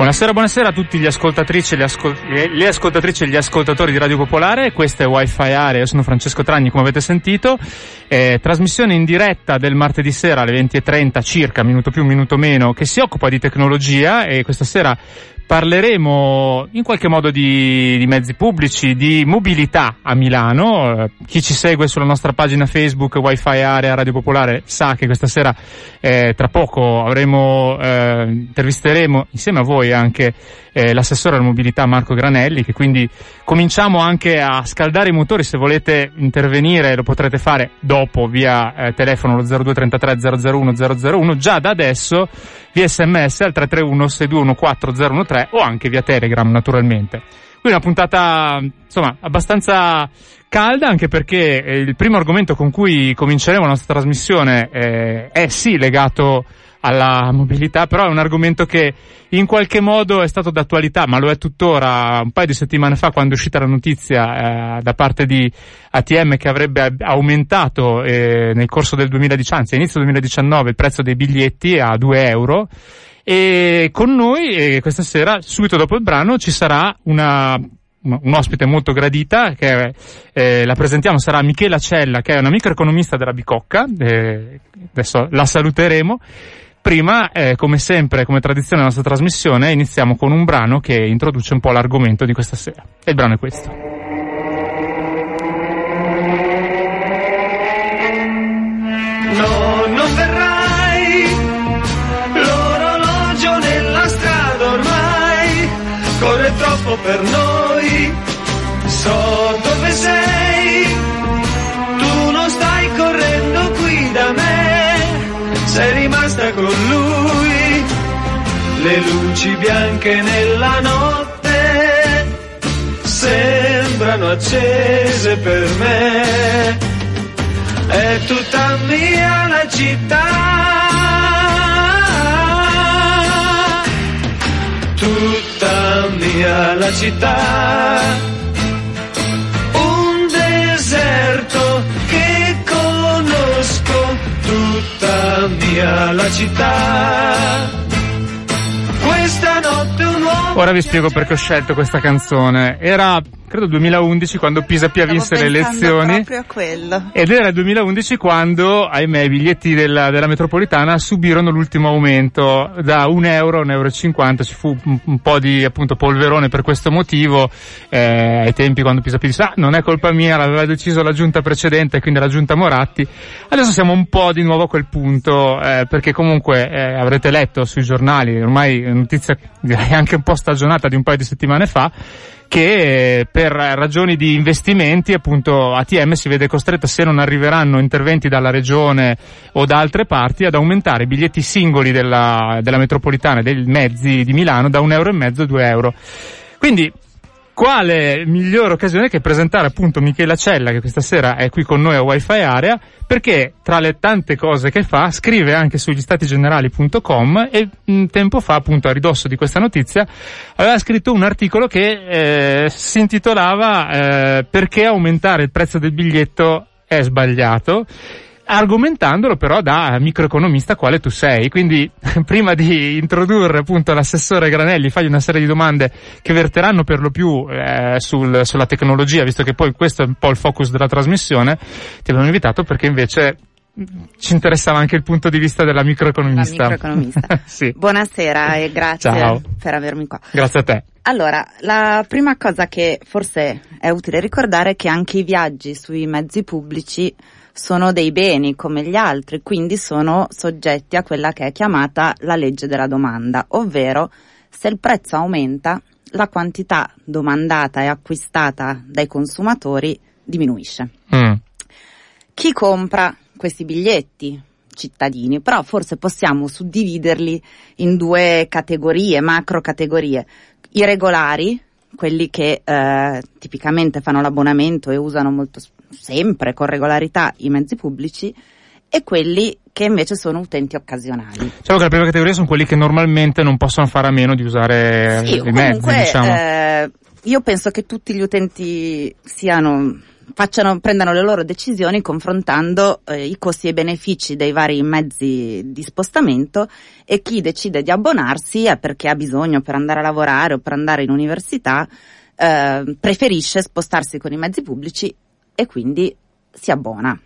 Buonasera, buonasera a tutti gli ascoltatrici le, ascol- le, ascoltatrici e gli ascoltatori di Radio Popolare. Questo è Wi-Fi Area, io sono Francesco Tragni, come avete sentito. Eh, trasmissione in diretta del martedì sera alle 20.30 circa, minuto più, minuto meno, che si occupa di tecnologia e questa sera parleremo in qualche modo di, di, mezzi pubblici, di mobilità a Milano. Eh, chi ci segue sulla nostra pagina Facebook Wi-Fi Area Radio Popolare sa che questa sera eh, tra poco avremo, eh, intervisteremo insieme a voi anche eh, l'assessore alla mobilità Marco Granelli, che quindi cominciamo anche a scaldare i motori, se volete intervenire lo potrete fare dopo via eh, telefono lo 0233 001 001, già da adesso via sms al 331 621 013 o anche via telegram naturalmente. Quindi una puntata insomma abbastanza calda anche perché eh, il primo argomento con cui cominceremo la nostra trasmissione eh, è sì legato alla mobilità, però è un argomento che in qualche modo è stato d'attualità, ma lo è tuttora. Un paio di settimane fa, quando è uscita la notizia eh, da parte di ATM che avrebbe aumentato eh, nel corso del 2019, anzi inizio 2019, il prezzo dei biglietti a 2 euro. E con noi eh, questa sera, subito dopo il brano, ci sarà una un ospite molto gradita che eh, la presentiamo sarà Michela Cella che è una microeconomista della Bicocca eh, adesso la saluteremo Prima, eh, come sempre, come tradizione della nostra trasmissione, iniziamo con un brano che introduce un po' l'argomento di questa sera. E il brano è questo. No, non verrai, le luci bianche nella notte sembrano accese per me, è tutta mia la città, tutta mia la città, un deserto che conosco, tutta mia la città. Ora vi spiego perché ho scelto questa canzone. Era, credo, 2011 quando Pisapia vinse le elezioni. proprio a quello. Ed era il 2011 quando, ahimè, i biglietti della, della metropolitana subirono l'ultimo aumento da 1 euro a 1,50 euro. Ci fu un, un po' di appunto polverone per questo motivo. Eh, ai tempi quando Pisapia disse, ah, non è colpa mia, l'aveva deciso la giunta precedente, quindi la giunta Moratti. Adesso siamo un po' di nuovo a quel punto, eh, perché comunque eh, avrete letto sui giornali, ormai notizia direi anche un po' stagionata di un paio di settimane fa, che eh, per ragioni di investimenti appunto ATM si vede costretta se non arriveranno interventi dalla regione o da altre parti ad aumentare i biglietti singoli della, della metropolitana e dei mezzi di Milano da un euro mezzo a due euro. Quindi quale migliore occasione che presentare appunto Michela Cella che questa sera è qui con noi a Wi-Fi Area perché tra le tante cose che fa scrive anche sugli statigenerali.com e un tempo fa appunto a ridosso di questa notizia aveva scritto un articolo che eh, si intitolava eh, perché aumentare il prezzo del biglietto è sbagliato argomentandolo però da microeconomista quale tu sei. Quindi prima di introdurre appunto l'assessore Granelli, fagli una serie di domande che verteranno per lo più eh, sul, sulla tecnologia, visto che poi questo è un po' il focus della trasmissione, ti abbiamo invitato perché invece ci interessava anche il punto di vista della microeconomista. Microeconomista. sì. Buonasera e grazie Ciao. per avermi qua. Grazie a te. Allora, la prima cosa che forse è utile ricordare è che anche i viaggi sui mezzi pubblici sono dei beni come gli altri, quindi sono soggetti a quella che è chiamata la legge della domanda, ovvero se il prezzo aumenta, la quantità domandata e acquistata dai consumatori diminuisce. Mm. Chi compra questi biglietti? Cittadini, però forse possiamo suddividerli in due categorie, macro categorie. I regolari, quelli che eh, tipicamente fanno l'abbonamento e usano molto sempre con regolarità i mezzi pubblici e quelli che invece sono utenti occasionali. Diciamo che la prima categoria sono quelli che normalmente non possono fare a meno di usare sì, i comunque, mezzi, diciamo. Eh, io penso che tutti gli utenti siano facciano, prendano le loro decisioni confrontando eh, i costi e i benefici dei vari mezzi di spostamento e chi decide di abbonarsi è perché ha bisogno per andare a lavorare o per andare in università, eh, preferisce spostarsi con i mezzi pubblici e quindi si abbona.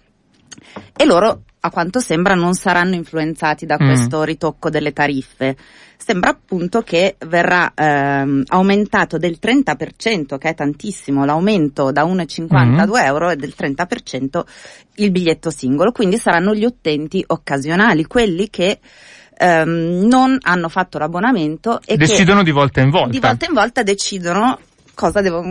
E loro a quanto sembra non saranno influenzati da mm. questo ritocco delle tariffe. Sembra appunto che verrà ehm, aumentato del 30%, che è tantissimo, l'aumento da 1,50 mm. a 2 euro e del 30% il biglietto singolo, quindi saranno gli utenti occasionali, quelli che ehm, non hanno fatto l'abbonamento e decidono di volta in volta. Di volta in volta decidono cosa devo,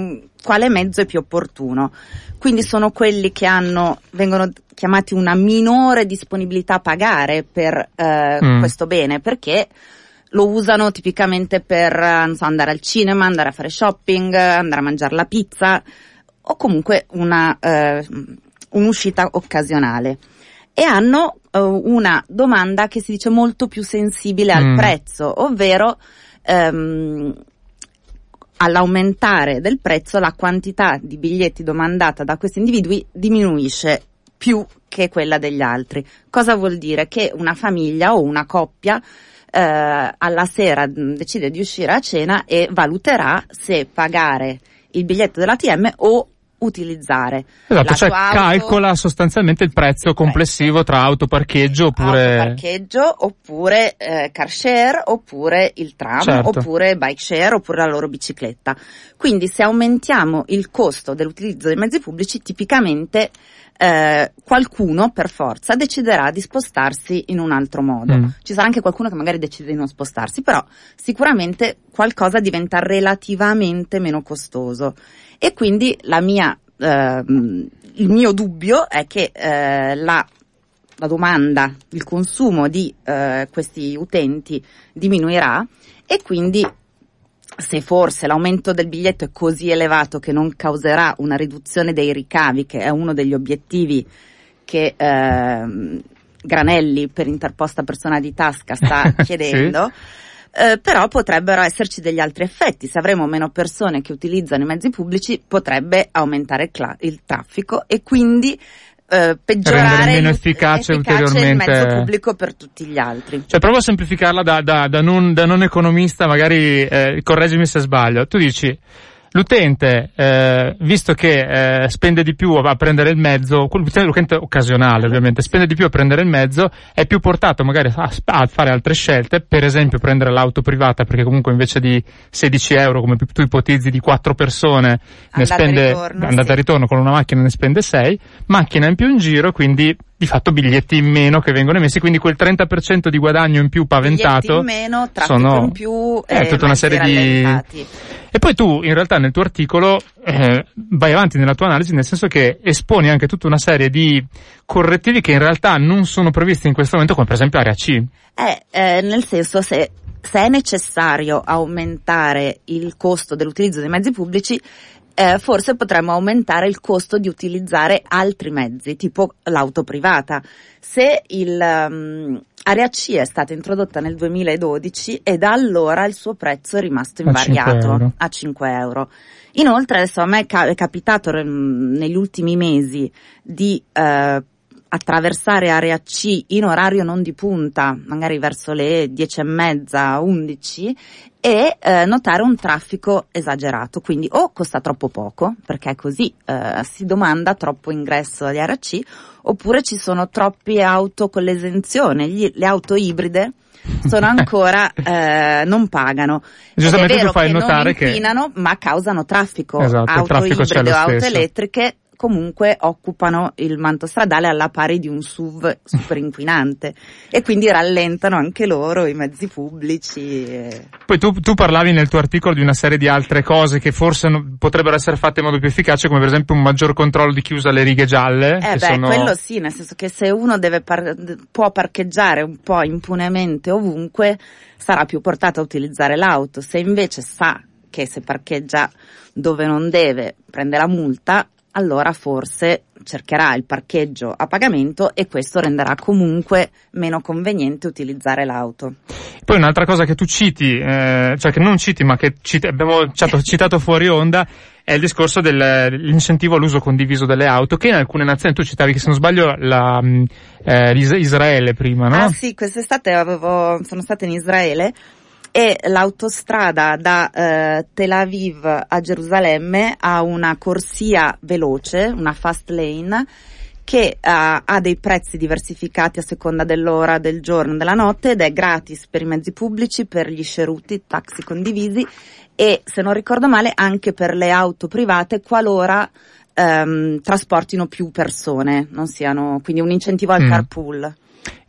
quale mezzo è più opportuno. Quindi sono quelli che hanno, vengono chiamati una minore disponibilità a pagare per eh, mm. questo bene, perché lo usano tipicamente per so, andare al cinema, andare a fare shopping, andare a mangiare la pizza o comunque una, eh, un'uscita occasionale. E hanno eh, una domanda che si dice molto più sensibile al mm. prezzo, ovvero ehm, all'aumentare del prezzo la quantità di biglietti domandata da questi individui diminuisce più che quella degli altri. Cosa vuol dire? Che una famiglia o una coppia eh, alla sera decide di uscire a cena e valuterà se pagare il biglietto dell'ATM o utilizzare. Esatto, cioè auto, calcola sostanzialmente il prezzo il complessivo prezzo. tra autoparcheggio oppure... Autoparcheggio oppure eh, car share oppure il tram certo. oppure bike share oppure la loro bicicletta. Quindi se aumentiamo il costo dell'utilizzo dei mezzi pubblici tipicamente eh, qualcuno per forza deciderà di spostarsi in un altro modo. Mm. Ci sarà anche qualcuno che magari decide di non spostarsi, però sicuramente qualcosa diventa relativamente meno costoso. E quindi la mia, eh, il mio dubbio è che eh, la la domanda, il consumo di eh, questi utenti diminuirà e quindi se forse l'aumento del biglietto è così elevato che non causerà una riduzione dei ricavi, che è uno degli obiettivi che eh, Granelli per interposta persona di tasca sta chiedendo, sì. eh, però potrebbero esserci degli altri effetti. Se avremo meno persone che utilizzano i mezzi pubblici potrebbe aumentare il, cla- il traffico e quindi eh, peggiorare meno efficace, efficace il mezzo pubblico per tutti gli altri. Cioè, provo a semplificarla da, da, da, non, da non, economista, magari eh, correggimi se sbaglio. Tu dici, l'utente, eh, visto che eh, spende di più a prendere il mezzo, l'utente occasionale ovviamente, spende di più a prendere il mezzo, è più portato magari a, a, fare altre scelte, per esempio prendere l'auto privata, perché comunque invece di 16 euro, come tu ipotizzi, di 4 persone, ne spende, ritorno, andata sì. ritorno con una macchina ne spende 6, macchina in più in giro, quindi di fatto biglietti in meno che vengono emessi, quindi quel 30% di guadagno in più paventato. Biglietti in meno, sono, in più, eh, tutta una serie di... E poi tu, in realtà, nel tuo articolo, eh, vai avanti nella tua analisi, nel senso che esponi anche tutta una serie di correttivi che in realtà non sono previsti in questo momento, come per esempio area C. Eh, eh nel senso, se, se è necessario aumentare il costo dell'utilizzo dei mezzi pubblici, eh, forse potremmo aumentare il costo di utilizzare altri mezzi, tipo l'auto privata. Se il um, Area C è stata introdotta nel 2012 e da allora il suo prezzo è rimasto invariato a 5 euro. A 5 euro. Inoltre adesso a me è capitato negli ultimi mesi di eh, attraversare area C in orario non di punta, magari verso le 10 e mezza, 11, e eh, notare un traffico esagerato, quindi o costa troppo poco, perché così eh, si domanda troppo ingresso agli area C, oppure ci sono troppe auto con l'esenzione, Gli, le auto ibride sono ancora eh, non pagano. Giustamente tu fai notare che inquinano, ma causano traffico. Esatto, auto ibride o auto elettriche comunque occupano il manto stradale alla pari di un SUV super inquinante e quindi rallentano anche loro i mezzi pubblici. E... Poi tu, tu, parlavi nel tuo articolo di una serie di altre cose che forse no, potrebbero essere fatte in modo più efficace come per esempio un maggior controllo di chi usa le righe gialle. Eh beh, sono... quello sì, nel senso che se uno par- può parcheggiare un po' impunemente ovunque sarà più portato a utilizzare l'auto, se invece sa che se parcheggia dove non deve prende la multa, allora forse cercherà il parcheggio a pagamento e questo renderà comunque meno conveniente utilizzare l'auto. Poi un'altra cosa che tu citi, eh, cioè che non citi ma che citi, abbiamo citato fuori onda, è il discorso dell'incentivo all'uso condiviso delle auto, che in alcune nazioni, tu citavi che se non sbaglio la, mm, eh, Israele prima, no? Ah sì, quest'estate avevo, sono stata in Israele e l'autostrada da eh, Tel Aviv a Gerusalemme ha una corsia veloce, una fast lane, che uh, ha dei prezzi diversificati a seconda dell'ora, del giorno, della notte ed è gratis per i mezzi pubblici, per gli sceruti, taxi condivisi e, se non ricordo male, anche per le auto private qualora um, trasportino più persone, non siano, quindi un incentivo al mm. carpool.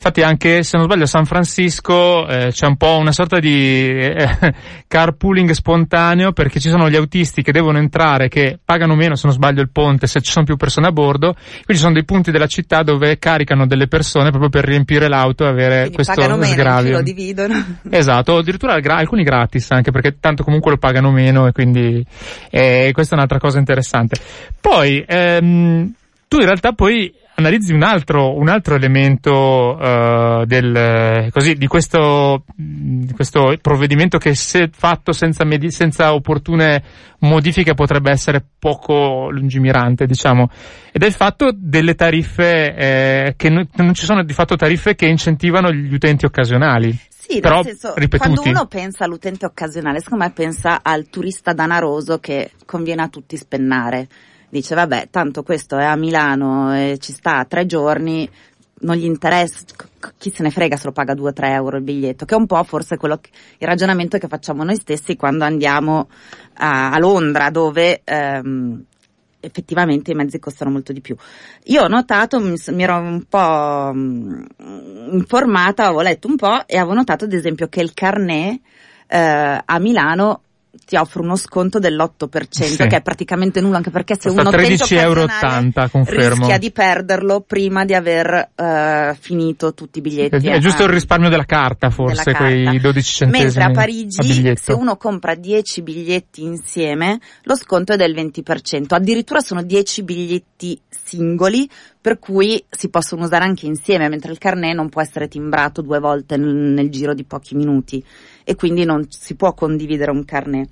Infatti anche, se non sbaglio, a San Francisco eh, c'è un po' una sorta di eh, carpooling spontaneo perché ci sono gli autisti che devono entrare, che pagano meno, se non sbaglio, il ponte se ci sono più persone a bordo. Quindi ci sono dei punti della città dove caricano delle persone proprio per riempire l'auto e avere quindi questo pagano sgravio. Meno, lo dividono. Esatto, addirittura alcuni gratis anche perché tanto comunque lo pagano meno e quindi eh, questa è un'altra cosa interessante. Poi, ehm, tu in realtà poi analizzi un altro, un altro elemento uh, del, così, di, questo, di questo provvedimento che se fatto senza, medi- senza opportune modifiche potrebbe essere poco lungimirante, diciamo, ed è il fatto delle tariffe, eh, che non, non ci sono di fatto tariffe che incentivano gli utenti occasionali. Sì, Però, nel senso, ripetuti. quando uno pensa all'utente occasionale, secondo me pensa al turista danaroso che conviene a tutti spennare dice vabbè tanto questo è a Milano e ci sta tre giorni, non gli interessa, chi se ne frega se lo paga 2-3 euro il biglietto, che è un po' forse quello che, il ragionamento che facciamo noi stessi quando andiamo a, a Londra dove ehm, effettivamente i mezzi costano molto di più. Io ho notato, mi, mi ero un po' mh, informata, avevo letto un po' e avevo notato ad esempio che il carnet eh, a Milano ti offre uno sconto dell'8%, sì. che è praticamente nulla, anche perché se Costa uno 13,80 euro, confermo. rischia di perderlo prima di aver uh, finito tutti i biglietti. È, giusto il risparmio della carta, forse, della quei carta. 12 centesimi. Mentre a Parigi, a se uno compra 10 biglietti insieme, lo sconto è del 20%. Addirittura sono 10 biglietti singoli, per cui si possono usare anche insieme, mentre il carnet non può essere timbrato due volte nel, nel giro di pochi minuti e quindi non si può condividere un carnet.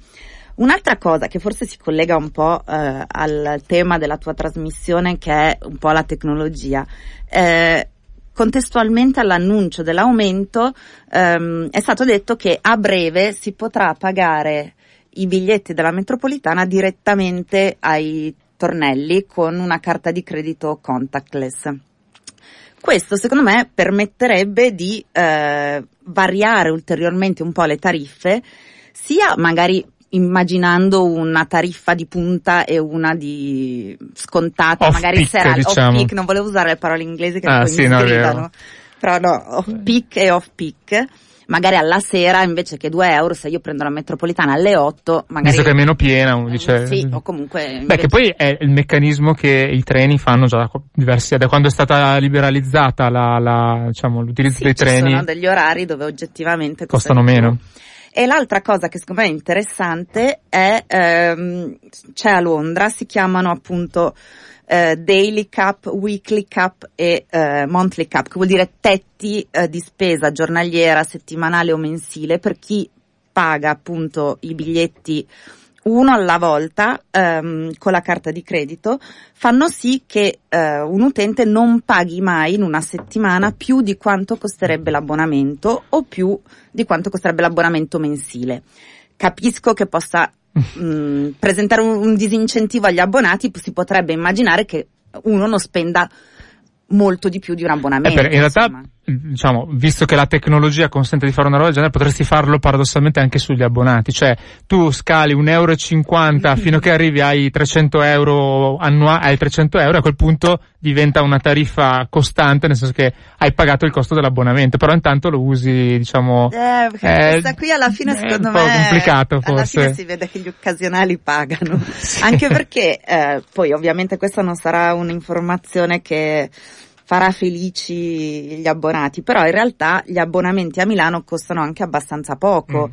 Un'altra cosa che forse si collega un po' eh, al tema della tua trasmissione, che è un po' la tecnologia, eh, contestualmente all'annuncio dell'aumento ehm, è stato detto che a breve si potrà pagare i biglietti della metropolitana direttamente ai tornelli con una carta di credito contactless. Questo secondo me permetterebbe di eh, variare ulteriormente un po' le tariffe, sia magari immaginando una tariffa di punta e una di scontata, off magari peak, serale, diciamo. off peak, non volevo usare le parole inglesi che Ah, poi sì, mi no, sgridano, però no, off peak e off peak, magari alla sera invece che 2 euro, se io prendo la metropolitana alle 8, magari... Visto che è meno piena, uno dice... Sì, o comunque... Beh, invece- che poi è il meccanismo che i treni fanno già da diversi, da quando è stata liberalizzata la, la, diciamo, l'utilizzo Sì, dei ci treni, sono degli orari dove oggettivamente costano meno. E l'altra cosa che secondo me è interessante è, ehm, c'è a Londra, si chiamano appunto eh, Daily Cap, Weekly Cap e eh, Monthly Cap, che vuol dire tetti eh, di spesa giornaliera, settimanale o mensile per chi paga appunto i biglietti uno alla volta ehm, con la carta di credito fanno sì che eh, un utente non paghi mai in una settimana più di quanto costerebbe l'abbonamento o più di quanto costerebbe l'abbonamento mensile. Capisco che possa mh, presentare un, un disincentivo agli abbonati, si potrebbe immaginare che uno non spenda molto di più di un Eh, abbonamento. per- in realtà, insomma. Diciamo, visto che la tecnologia consente di fare una roba del genere, potresti farlo paradossalmente anche sugli abbonati. Cioè, tu scali 1,50 euro fino a che arrivi ai 300 euro annuali, ai 300 euro, a quel punto diventa una tariffa costante, nel senso che hai pagato il costo dell'abbonamento, però intanto lo usi, diciamo, Eh, perché eh, questa qui alla fine è secondo un po' me complicato, alla forse. fine si vede che gli occasionali pagano anche perché eh, poi ovviamente questa non sarà un'informazione che farà felici gli abbonati però in realtà gli abbonamenti a Milano costano anche abbastanza poco Mm.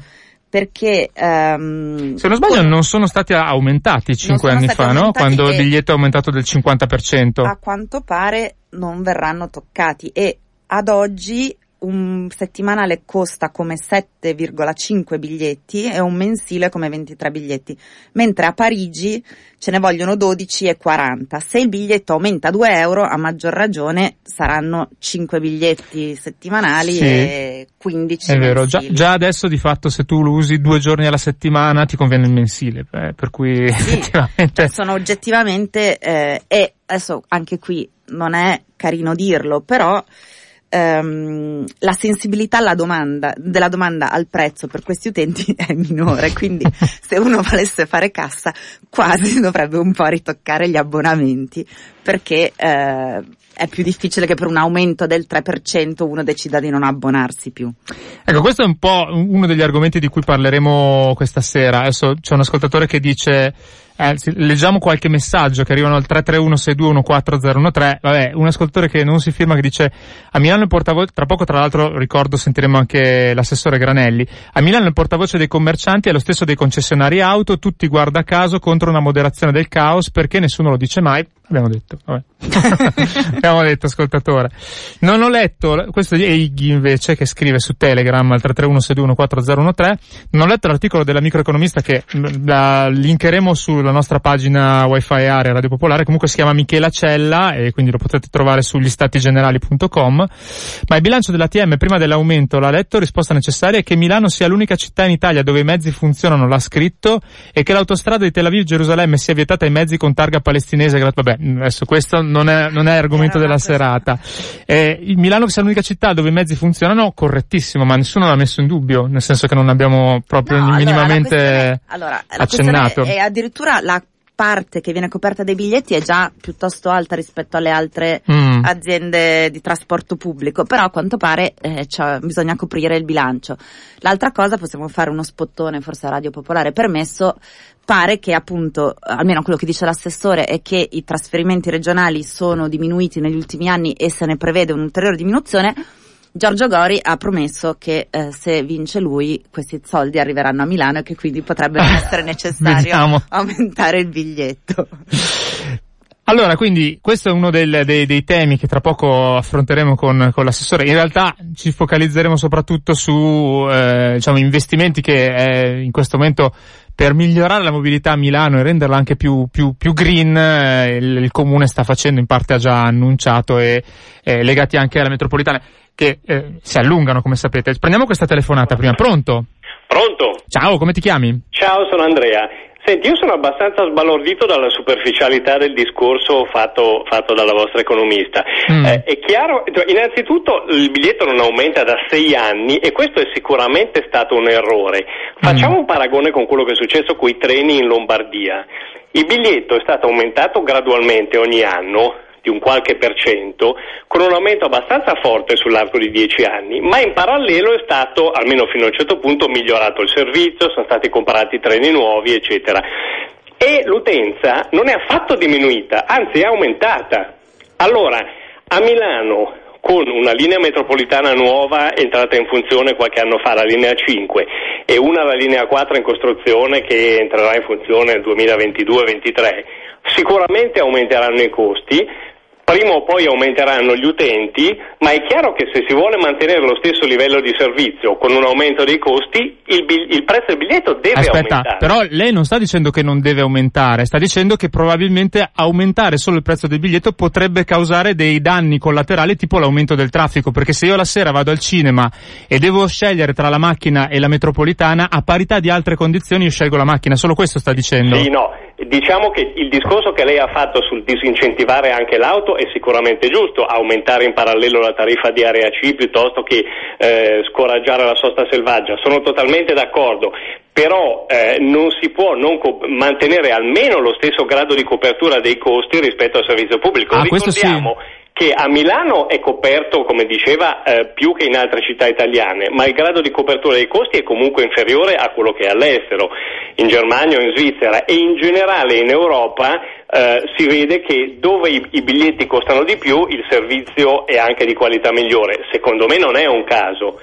perché ehm, se non sbaglio non sono stati aumentati cinque anni fa, no? Quando il biglietto è aumentato del 50%. A quanto pare non verranno toccati e ad oggi un settimanale costa come 7,5 biglietti e un mensile come 23 biglietti, mentre a Parigi ce ne vogliono 12,40. Se il biglietto aumenta 2 euro, a maggior ragione saranno 5 biglietti settimanali sì, e 15 È vero, già, già, adesso di fatto se tu lo usi due giorni alla settimana ti conviene il mensile, eh, per cui sì, effettivamente... Sono oggettivamente, eh, e adesso anche qui non è carino dirlo, però ehm, la sensibilità alla domanda, della domanda al prezzo per questi utenti è minore, quindi se uno volesse fare cassa quasi dovrebbe un po' ritoccare gli abbonamenti perché eh, è più difficile che per un aumento del 3% uno decida di non abbonarsi più. Ecco, questo è un po' uno degli argomenti di cui parleremo questa sera. Adesso c'è un ascoltatore che dice eh, leggiamo qualche messaggio che arrivano al 331-6214013. Vabbè, un ascoltatore che non si firma che dice a Milano il portavoce, tra poco tra l'altro ricordo sentiremo anche l'assessore Granelli, a Milano il portavoce dei commercianti è lo stesso dei concessionari auto, tutti guarda caso contro una moderazione del caos perché nessuno lo dice mai. Abbiamo detto, vabbè. Abbiamo detto, ascoltatore. Non ho letto, questo è Iggy invece che scrive su Telegram al 331-621-4013, non ho letto l'articolo della microeconomista che la linkeremo sulla nostra pagina wifi area Radio Popolare, comunque si chiama Michela Cella e quindi lo potete trovare sugli statigenerali.com, ma il bilancio dell'ATM prima dell'aumento l'ha letto, risposta necessaria è che Milano sia l'unica città in Italia dove i mezzi funzionano, l'ha scritto, e che l'autostrada di Tel Aviv-Gerusalemme sia vietata ai mezzi con targa palestinese, vabbè, adesso questo non è, non è argomento della serata. Eh, il Milano che sia l'unica città dove i mezzi funzionano, correttissimo, ma nessuno l'ha messo in dubbio, nel senso che non abbiamo proprio no, minimamente allora, accennato. E addirittura la parte che viene coperta dai biglietti è già piuttosto alta rispetto alle altre mm. aziende di trasporto pubblico, però a quanto pare eh, bisogna coprire il bilancio. L'altra cosa, possiamo fare uno spottone, forse a Radio Popolare permesso, pare che appunto, almeno quello che dice l'assessore, è che i trasferimenti regionali sono diminuiti negli ultimi anni e se ne prevede un'ulteriore diminuzione Giorgio Gori ha promesso che eh, se vince lui questi soldi arriveranno a Milano e che quindi potrebbe essere necessario aumentare il biglietto. Allora, quindi questo è uno del, dei, dei, temi che tra poco affronteremo con, con, l'assessore. In realtà ci focalizzeremo soprattutto su eh, diciamo, investimenti che eh, in questo momento per migliorare la mobilità a Milano e renderla anche più, più, più green eh, il, il, comune sta facendo, in parte ha già annunciato e eh, legati anche alla metropolitana che eh, si allungano come sapete. Prendiamo questa telefonata prima. Pronto? Pronto? Ciao, come ti chiami? Ciao, sono Andrea. Senti, io sono abbastanza sbalordito dalla superficialità del discorso fatto, fatto dalla vostra economista. Mm. Eh, è chiaro, cioè, innanzitutto il biglietto non aumenta da sei anni e questo è sicuramente stato un errore. Facciamo mm. un paragone con quello che è successo con i treni in Lombardia. Il biglietto è stato aumentato gradualmente ogni anno, di un qualche per cento, con un aumento abbastanza forte sull'arco di dieci anni, ma in parallelo è stato, almeno fino a un certo punto, migliorato il servizio, sono stati comprati treni nuovi, eccetera. E l'utenza non è affatto diminuita, anzi è aumentata. Allora, a Milano con una linea metropolitana nuova entrata in funzione qualche anno fa, la linea 5, e una la linea 4 in costruzione che entrerà in funzione nel 2022-2023, sicuramente aumenteranno i costi, prima o poi aumenteranno gli utenti, ma è chiaro che se si vuole mantenere lo stesso livello di servizio con un aumento dei costi, il, il prezzo del biglietto deve Aspetta, aumentare. però lei non sta dicendo che non deve aumentare, sta dicendo che probabilmente aumentare solo il prezzo del biglietto potrebbe causare dei danni collaterali tipo l'aumento del traffico, perché se io la sera vado al cinema e devo scegliere tra la macchina e la metropolitana, a parità di altre condizioni io scelgo la macchina, solo questo sta dicendo. Sì, no, diciamo che il discorso che lei ha fatto sul disincentivare anche l'auto è sicuramente giusto, aumentare in parallelo la tariffa di area C piuttosto che eh, scoraggiare la sosta selvaggia, sono totalmente d'accordo, però eh, non si può non co- mantenere almeno lo stesso grado di copertura dei costi rispetto al servizio pubblico. Ah, Ricordiamo che a Milano è coperto, come diceva, eh, più che in altre città italiane, ma il grado di copertura dei costi è comunque inferiore a quello che è all'estero, in Germania o in Svizzera e in generale in Europa eh, si vede che dove i, i biglietti costano di più il servizio è anche di qualità migliore. Secondo me non è un caso.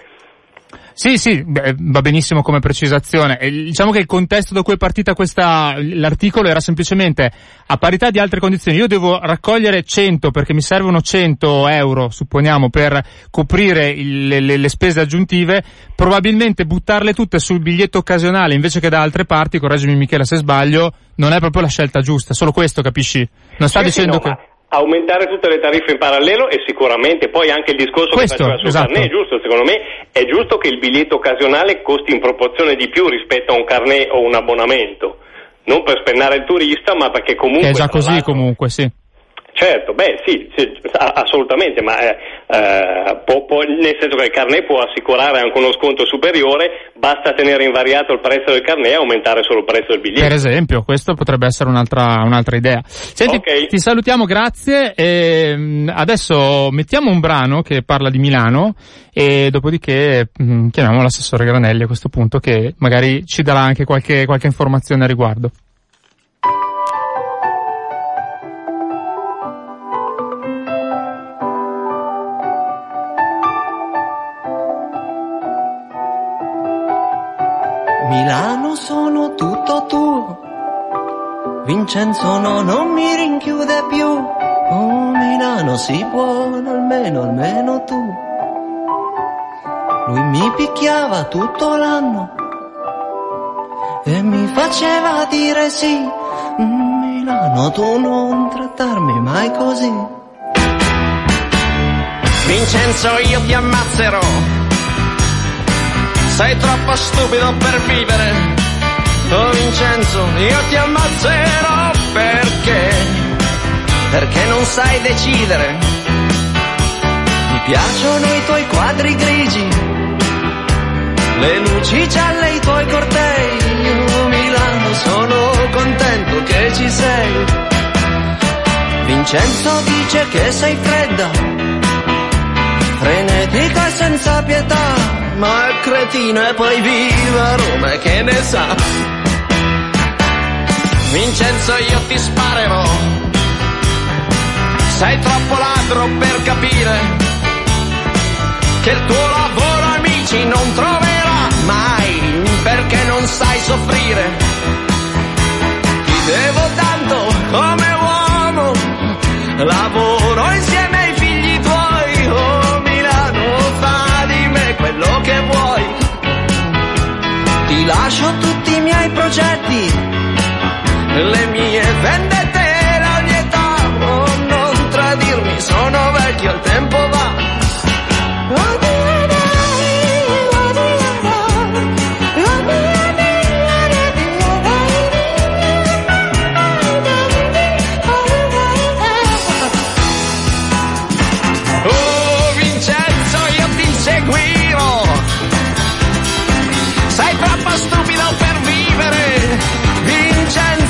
Sì, sì, beh, va benissimo come precisazione. E diciamo che il contesto da cui è partita questa, l'articolo era semplicemente a parità di altre condizioni. Io devo raccogliere 100 perché mi servono 100 euro, supponiamo, per coprire il, le, le, spese aggiuntive. Probabilmente buttarle tutte sul biglietto occasionale invece che da altre parti, correggimi Michela se sbaglio, non è proprio la scelta giusta. Solo questo, capisci? Non sta sì, dicendo sì, no, che... Ma aumentare tutte le tariffe in parallelo e sicuramente poi anche il discorso Questo, che faceva sul esatto. carnet è giusto, secondo me è giusto che il biglietto occasionale costi in proporzione di più rispetto a un carnet o un abbonamento, non per spennare il turista ma perché comunque... Che è già così comunque, sì. Certo, beh sì, sì, assolutamente, ma eh, eh, può- può- nel senso che il carnet può assicurare anche uno sconto superiore, basta tenere invariato il prezzo del carnet e aumentare solo il prezzo del biglietto. Per esempio, questo potrebbe essere un'altra, un'altra idea. Senti, Ok. ti salutiamo, grazie. E, mh, adesso mettiamo un brano che parla di Milano e dopodiché mh, chiamiamo l'assessore Granelli a questo punto che magari ci darà anche qualche, qualche informazione a riguardo. Milano sono tutto tuo. Vincenzo no, non mi rinchiude più. Oh Milano si può, almeno, almeno tu. Lui mi picchiava tutto l'anno e mi faceva dire sì. Mm, Milano, tu non trattarmi mai così. Vincenzo, io ti ammazzerò. Sei troppo stupido per vivere. Oh Vincenzo, io ti ammazzerò perché? Perché non sai decidere. Mi piacciono i tuoi quadri grigi, le luci gialle, i tuoi cortei. Io Milano sono contento che ci sei. Vincenzo dice che sei fredda, e senza pietà, ma è cretino e poi viva Roma che ne sa. Vincenzo io ti sparerò, sei troppo ladro per capire che il tuo lavoro amici non troverà mai perché non sai soffrire. Ti devo tanto come uomo, lavoro che vuoi. Ti lascio tutti i miei progetti, le mie vendette la mia età, oh non tradirmi, sono vecchio, il tempo va.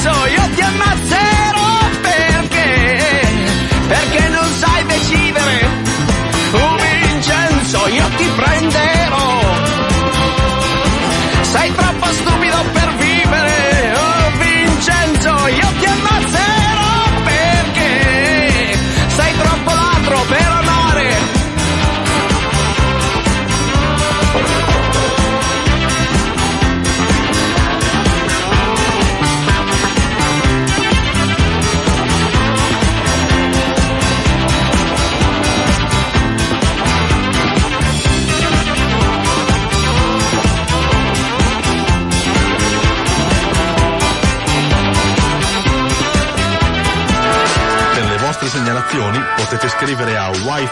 Vincenzo, io ti ammazzerò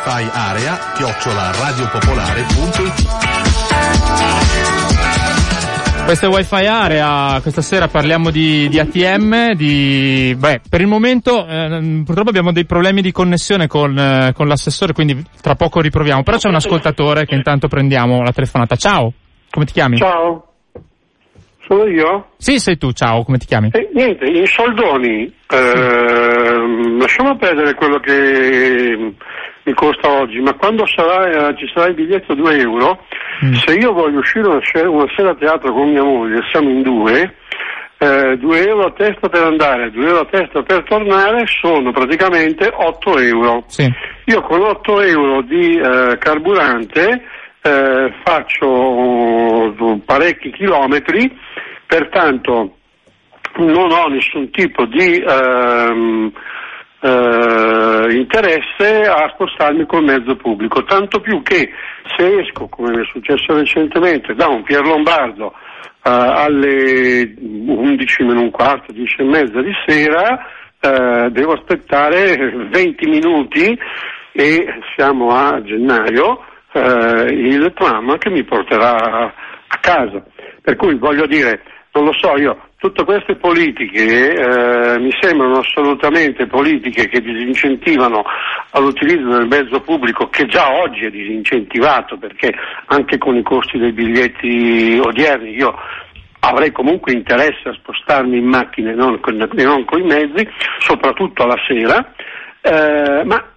wifi area chiocciola radiopopolare.it Questo è Wi-Fi Area, questa sera parliamo di, di ATM, di... Beh, per il momento eh, purtroppo abbiamo dei problemi di connessione con, eh, con l'assessore, quindi tra poco riproviamo. Però c'è un ascoltatore che intanto prendiamo la telefonata. Ciao, come ti chiami? Ciao, sono io? Sì, sei tu, ciao, come ti chiami? Eh, niente, in soldoni, ehm, lasciamo perdere quello che mi costa oggi, ma quando sarà, eh, ci sarà il biglietto 2 euro, Mm. se io voglio uscire una sera, una sera a teatro con mia moglie, siamo in due, eh, 2 euro a testa per andare, 2 euro a testa per tornare, sono praticamente 8 euro. Sì. Io con 8 euro di eh, carburante eh, faccio parecchi chilometri, pertanto non ho nessun tipo di ehm, eh, interesse a spostarmi col mezzo pubblico, tanto più che se esco, come mi è successo recentemente, da un Pier Lombardo eh, alle 11 meno un quarto, 10 e mezza di sera, eh, devo aspettare 20 minuti e siamo a gennaio, eh, il tram che mi porterà a casa. Per cui voglio dire, non lo so, io tutte queste politiche eh, mi sembrano assolutamente politiche che disincentivano all'utilizzo del mezzo pubblico che già oggi è disincentivato perché anche con i costi dei biglietti odierni io avrei comunque interesse a spostarmi in macchina e non con, e non con i mezzi, soprattutto alla sera, eh, ma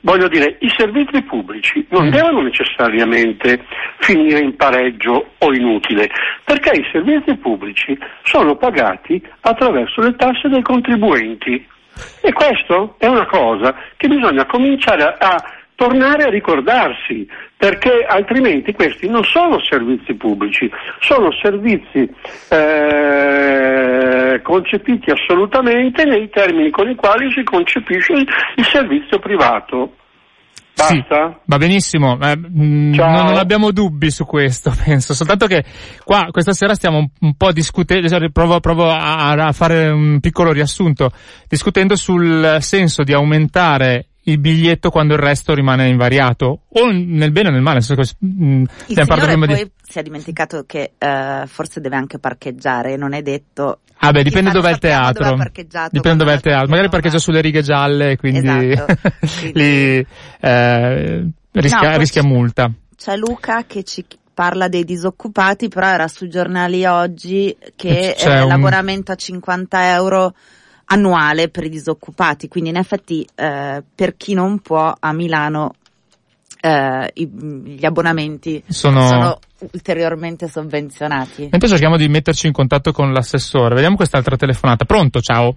voglio dire, i servizi pubblici non mm. devono necessariamente finire in pareggio o inutile, perché i servizi pubblici sono pagati attraverso le tasse dei contribuenti. E questo è una cosa che bisogna cominciare a, a tornare a ricordarsi, perché altrimenti questi non sono servizi pubblici, sono servizi eh, concepiti assolutamente nei termini con i quali si concepisce il, servizio privato. Basta? Sì, va benissimo, eh, mh, mm, non, abbiamo dubbi su questo, penso, soltanto che qua questa sera stiamo un, un po' discutendo, cioè, provo, provo a, a, fare un piccolo riassunto, discutendo sul senso di aumentare il biglietto quando il resto rimane invariato o nel bene o nel male mm, il poi di... si è dimenticato che uh, forse deve anche parcheggiare non è detto. Ah beh dipende dove è il teatro. dipende dove è il teatro. Magari parcheggia sulle righe gialle quindi esatto. lì eh, rischia, no, rischia multa. c'è Luca che ci parla dei disoccupati però era sui giornali oggi che eh, un... l'abbonamento a 50 euro annuale per i disoccupati, quindi in effetti eh, per chi non può a Milano eh, i, gli abbonamenti sono... sono... ulteriormente sovvenzionati. Mentre cerchiamo di metterci in contatto con l'assessore, vediamo quest'altra telefonata. Pronto, ciao.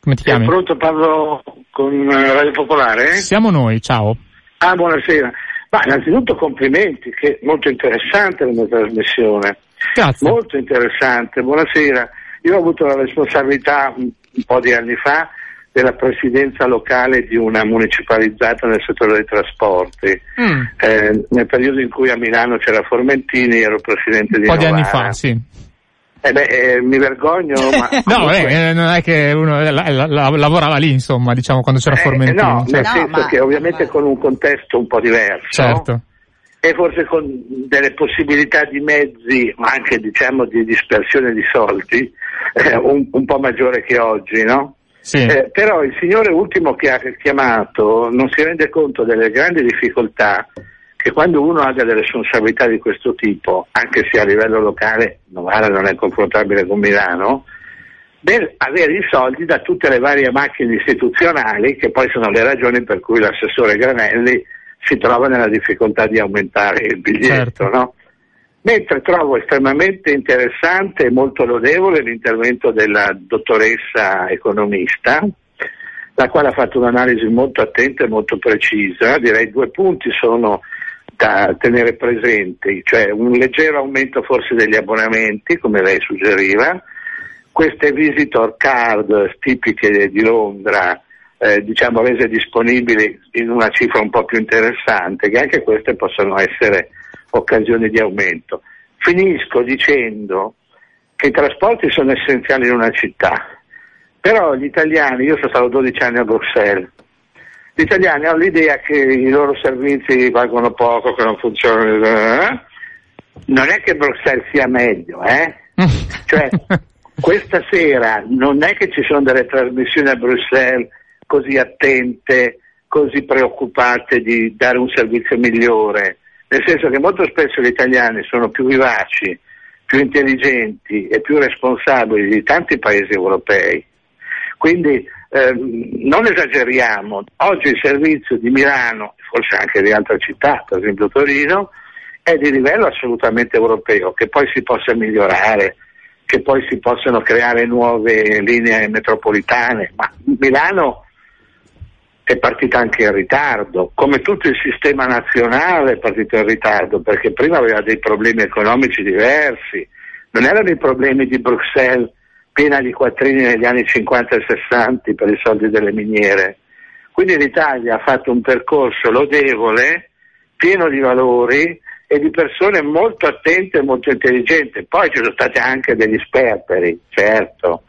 Come ti eh, chiami? Pronto, parlo con eh, Radio Popolare? Siamo noi, ciao. Ah, buonasera. Ma innanzitutto complimenti, che è molto interessante la mia trasmissione. Grazie. Molto interessante, buonasera. Io ho avuto la responsabilità un po' di anni fa della presidenza locale di una municipalizzata nel settore dei trasporti. Mm. Eh, nel periodo in cui a Milano c'era Formentini ero presidente di Un po' Novara. di anni fa, sì. Eh beh, eh, mi vergogno, ma... no, eh, non è che uno la, la, la, lavorava lì, insomma, diciamo, quando c'era eh, Formentini. no, cioè. nel senso ma... che ovviamente con un contesto un po' diverso. Certo. E forse con delle possibilità di mezzi, ma anche diciamo di dispersione di soldi, eh, un, un, po' maggiore che oggi, no? Sì. Eh, però il signore ultimo che ha chiamato non si rende conto delle grandi difficoltà che quando uno ha delle responsabilità di questo tipo, anche se a livello locale Novara non è confrontabile con Milano, per avere i soldi da tutte le varie macchine istituzionali, che poi sono le ragioni per cui l'assessore Granelli si trova nella difficoltà di aumentare il biglietto, certo. no? Mentre trovo estremamente interessante e molto lodevole l'intervento della dottoressa economista, la quale ha fatto un'analisi molto attenta e molto precisa. Direi due punti sono da tenere presenti, cioè un leggero aumento forse degli abbonamenti, come lei suggeriva, queste visitor card tipiche di Londra, eh, diciamo rese disponibili in una cifra un po' più interessante, che anche queste possono essere occasioni di aumento. Finisco dicendo che i trasporti sono essenziali in una città, però gli italiani, io sono stato 12 anni a Bruxelles, gli italiani hanno l'idea che i loro servizi valgono poco, che non funzionano. Eh? Non è che Bruxelles sia meglio, eh? cioè, questa sera non è che ci sono delle trasmissioni a Bruxelles così attente, così preoccupate di dare un servizio migliore nel senso che molto spesso gli italiani sono più vivaci, più intelligenti e più responsabili di tanti paesi europei. Quindi ehm, non esageriamo, oggi il servizio di Milano, forse anche di altre città, per esempio Torino, è di livello assolutamente europeo, che poi si possa migliorare, che poi si possano creare nuove linee metropolitane, ma Milano è partita anche in ritardo, come tutto il sistema nazionale è partito in ritardo, perché prima aveva dei problemi economici diversi, non erano i problemi di Bruxelles piena di quattrini negli anni 50 e 60 per i soldi delle miniere. Quindi l'Italia ha fatto un percorso lodevole, pieno di valori e di persone molto attente e molto intelligenti. Poi ci sono stati anche degli sperperi, certo,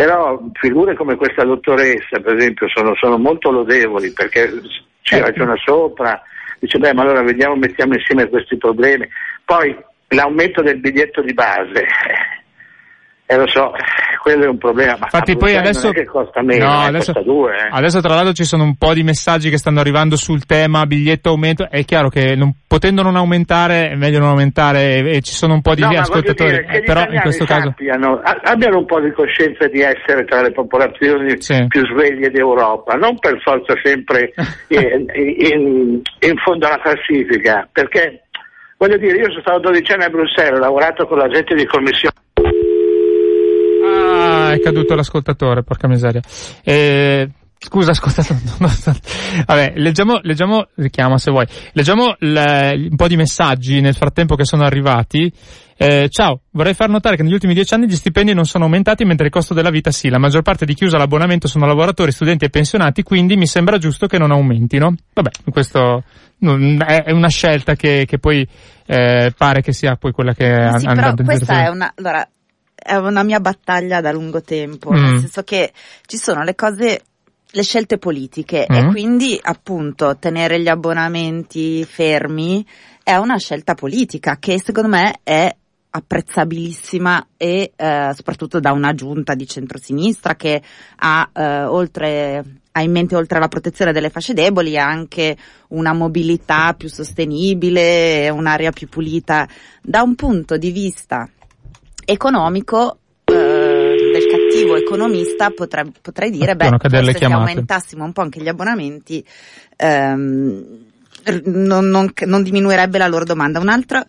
però figure come questa dottoressa, per esempio, sono, sono molto lodevoli perché ci Eh. ragiona sopra, dice beh ma allora vediamo, mettiamo insieme questi problemi. Poi l'aumento del biglietto di base, eh, lo so, quello è un problema, ma Infatti poi adesso, che costa meno, no, adesso, costa due. eh. adesso tra l'altro ci sono un po' di messaggi che stanno arrivando sul tema biglietto aumento. È chiaro che non- potendo non aumentare è meglio non aumentare e, e ci sono un po' di No, ascoltatori. dire eh, però in questo caso sappiano, abbiano un po' di coscienza di essere tra le popolazioni Sì. più sveglie d'Europa, non per forza sempre in, in- in fondo alla classifica, perché voglio dire, io sono stato 12 anni a Bruxelles, ho lavorato con la gente di commissione. Ah, è caduto l'ascoltatore, porca miseria. Eh, scusa, ascoltatore. Vabbè, leggiamo, leggiamo, richiama se vuoi. Leggiamo il- un po' di messaggi nel frattempo che sono arrivati. Eh, ciao, vorrei far notare che negli ultimi dieci anni gli stipendi non sono aumentati mentre il costo della vita sì. La maggior parte di chi usa l'abbonamento sono lavoratori, studenti e pensionati, quindi mi sembra giusto che non aumentino. Vabbè, questo è una scelta che, che poi eh, pare che sia poi quella che Sì, and- però questa è una, allora, è una mia battaglia da lungo tempo, Mm. nel senso che ci sono le cose, le scelte politiche Mm. e quindi appunto tenere gli abbonamenti fermi è una scelta politica che secondo me è apprezzabilissima e eh, soprattutto da una giunta di centrosinistra che ha eh, oltre ha in mente oltre alla protezione delle fasce deboli anche una mobilità più sostenibile, un'aria più pulita. Da un punto di vista economico eh, del cattivo economista potrei, potrei dire, beh, forse se aumentassimo un po' anche gli abbonamenti ehm, non, non- non diminuirebbe la loro domanda. Un altro,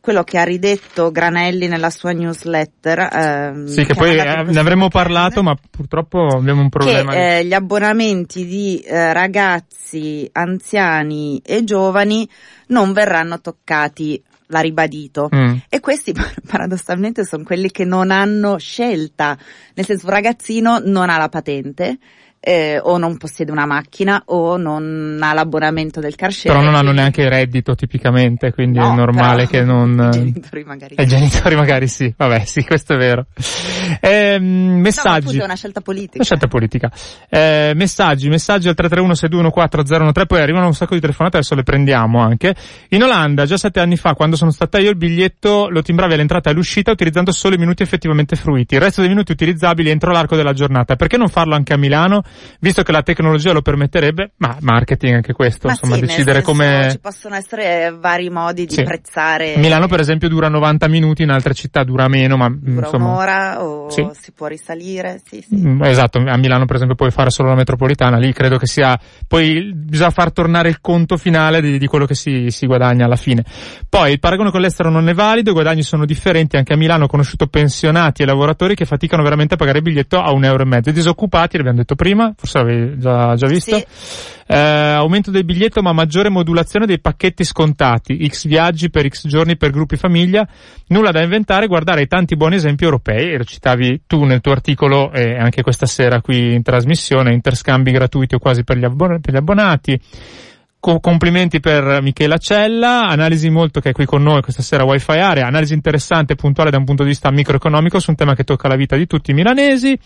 quello che ha ridetto Granelli nella sua newsletter. ehm, Sì, che ha poi eh, ne avremmo parlato, ma purtroppo abbiamo un problema. che eh, gli abbonamenti di eh, ragazzi, anziani e giovani non verranno toccati, l'ha ribadito. Mm. E questi paradossalmente sono quelli che non hanno scelta, nel senso un ragazzino non ha la patente. Eh, o non possiede una macchina o non ha l'abbonamento del car share. Però non hanno neanche reddito tipicamente, quindi No, è normale che non... I genitori magari. E i genitori magari sì, vabbè sì, questo è vero. No, ma messaggi. appunto è una scelta politica. Una scelta politica. Eh, messaggi, messaggi al 331-621-4013, poi arrivano un sacco di telefonate, adesso le prendiamo anche. In Olanda, già sette anni fa, quando sono stata io, il biglietto lo timbravi all'entrata e all'uscita utilizzando solo i minuti effettivamente fruiti. Il resto dei minuti utilizzabili entro l'arco della giornata. Perché non farlo anche a Milano, visto che la tecnologia lo permetterebbe? Ma marketing anche questo, Ma insomma, sì, decidere come... Ci possono essere vari modi di Sì. prezzare. Milano per esempio dura 90 minuti, in altre città dura meno, ma Dura insomma... un'ora o Sì. si può risalire, sì, sì. Mm, Esatto, a Milano per esempio puoi fare solo la metropolitana, lì credo che sia, poi bisogna far tornare il conto finale di, di quello che si, si guadagna alla fine. Poi il paragone con l'estero non è valido, i guadagni sono differenti, anche a Milano ho conosciuto pensionati e lavoratori che faticano veramente a pagare il biglietto a un euro e mezzo. I disoccupati, l'abbiamo detto prima, forse l'avevi già, già visto. Sì. Eh, aumento del biglietto ma maggiore modulazione dei pacchetti scontati, x viaggi per x giorni per gruppi famiglia, nulla da inventare, guardare i tanti buoni esempi europei, e lo citavi tu nel tuo articolo e anche questa sera qui in trasmissione, interscambi gratuiti o quasi per gli, abbon- per gli abbonati. Co- complimenti per Michela Cella, analisi molto che è qui con noi questa sera Wi-Fi Area, analisi interessante e puntuale da un punto di vista microeconomico su un tema che tocca la vita di tutti i milanesi.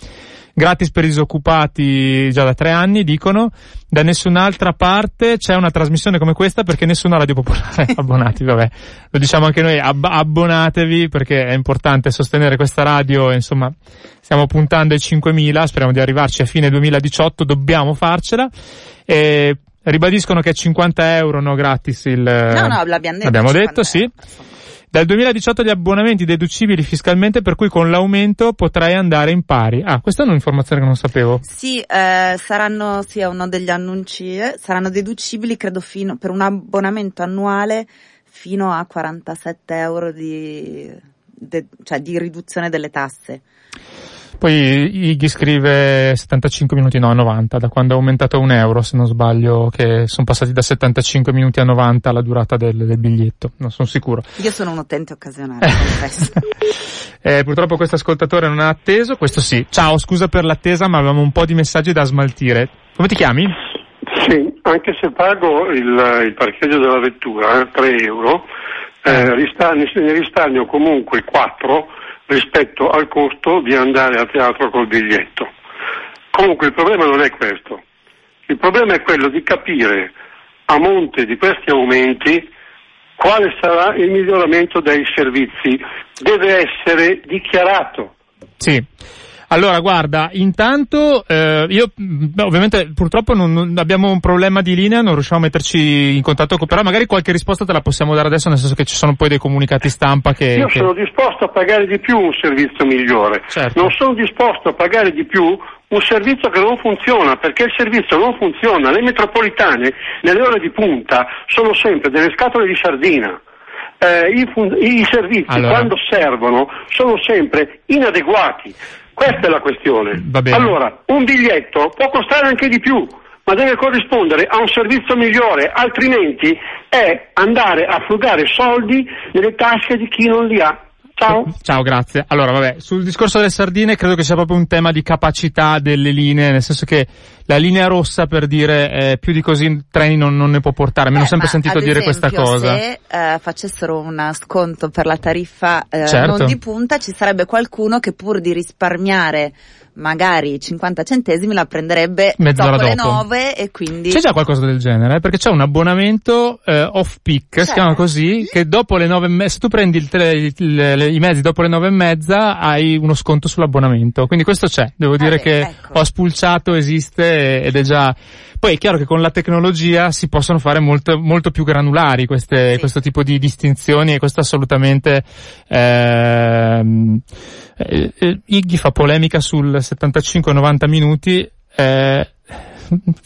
Gratis per i disoccupati già da tre anni, dicono. Da nessun'altra parte c'è una trasmissione come questa perché nessuna radio popolare ha abbonati, vabbè. Lo diciamo anche noi, ab- abbonatevi perché è importante sostenere questa radio, insomma, stiamo puntando ai 5.000, speriamo di arrivarci a fine 2018, dobbiamo farcela. E ribadiscono che è 50 euro, no, gratis il... No, no, l'abbiamo detto. L'abbiamo 50 detto, sì. euro. Dal 2018 gli abbonamenti deducibili fiscalmente, per cui con l'aumento potrai andare in pari. Ah, questa è un'informazione che non sapevo. Sì, eh, saranno, sì, è uno degli annunci, eh, saranno deducibili, credo, fino, per un abbonamento annuale fino a 47 euro di, de- cioè, di riduzione delle tasse. Poi Iggy scrive 75 minuti, no 90, da quando è aumentato a un euro se non sbaglio, che sono passati da 75 minuti a 90 la durata del, del biglietto, non sono sicuro. Io sono un utente occasionale, confesso. eh, purtroppo questo ascoltatore non ha atteso, questo sì. Ciao, scusa per l'attesa ma avevamo un po' di messaggi da smaltire. Come ti chiami? Sì, anche se pago il, il parcheggio della vettura, eh, 3 euro, eh, risparmio, ne risparmio comunque 4 rispetto al costo di andare a teatro col biglietto. Comunque il problema non è questo, il problema è quello di capire a monte di questi aumenti quale sarà il miglioramento dei servizi. Deve essere dichiarato. Sì. Allora, guarda, intanto eh, io beh, ovviamente purtroppo non, non, abbiamo un problema di linea, non riusciamo a metterci in contatto con, però magari qualche risposta te la possiamo dare adesso, nel senso che ci sono poi dei comunicati stampa che... Io che... sono disposto a pagare di più un servizio migliore, certo. non sono disposto a pagare di più un servizio che non funziona, perché il servizio non funziona. Le metropolitane nelle ore di punta sono sempre delle scatole di sardina. Eh, i, fun- i, servizi allora. quando servono sono sempre inadeguati. Questa è la questione. Allora, un biglietto può costare anche di più, ma deve corrispondere a un servizio migliore, altrimenti è andare a frugare soldi nelle tasche di chi non li ha. Ciao. Ciao, grazie. Allora, vabbè, sul discorso delle sardine credo che sia proprio un tema di capacità delle linee, nel senso che la linea rossa per dire eh, più di così treni non, non ne può portare. Mi hanno sempre sentito dire esempio, questa cosa. Se eh, facessero un sconto per la tariffa eh, certo. non di punta, ci sarebbe qualcuno che pur di risparmiare magari 50 centesimi la prenderebbe Mezz'ora dopo le dopo. 9 e quindi C'è già qualcosa del genere, perché c'è un abbonamento eh, off peak, C'è. si chiama così, che dopo le nove e mezza, se tu prendi il tele- il- il- i mezzi dopo le nove e mezza hai uno sconto sull'abbonamento. Quindi questo c'è, devo dire beh, che ecco. ho spulciato, esiste ed è già... Poi è chiaro che con la tecnologia si possono fare molto, molto più granulari queste, Sì. questo tipo di distinzioni e questo assolutamente... ehm, eh, eh, Iggy fa polemica sul 75-90 minuti, eh,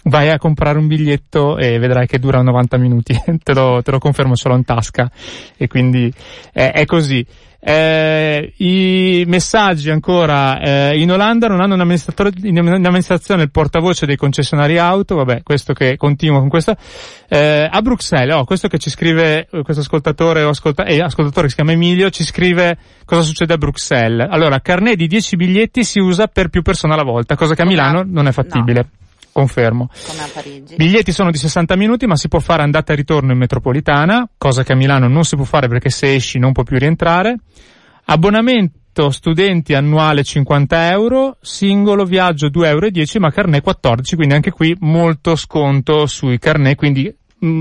vai a comprare un biglietto e vedrai che dura 90 minuti, te lo, te lo confermo, l'ho in tasca e quindi eh, è così. Eh, I messaggi ancora, eh, in Olanda non hanno un amministratore, in in amministrazione il portavoce dei concessionari auto, vabbè, questo che continua con questa, eh, a Bruxelles, oh, questo che ci scrive, eh, questo ascoltatore, o ascolta, eh, ascoltatore che si chiama Emilio, ci scrive cosa succede a Bruxelles. Allora, carnet di 10 biglietti si usa per più persone alla volta, cosa che a Milano non è fattibile. Confermo. come a Parigi. Biglietti sono di 60 minuti, ma si può fare andata e ritorno in metropolitana, cosa che a Milano non si può fare perché se esci non puoi più rientrare. Abbonamento studenti annuale 50 euro, singolo viaggio 2,10 euro, ma carnet 14, quindi anche qui molto sconto sui carnet, quindi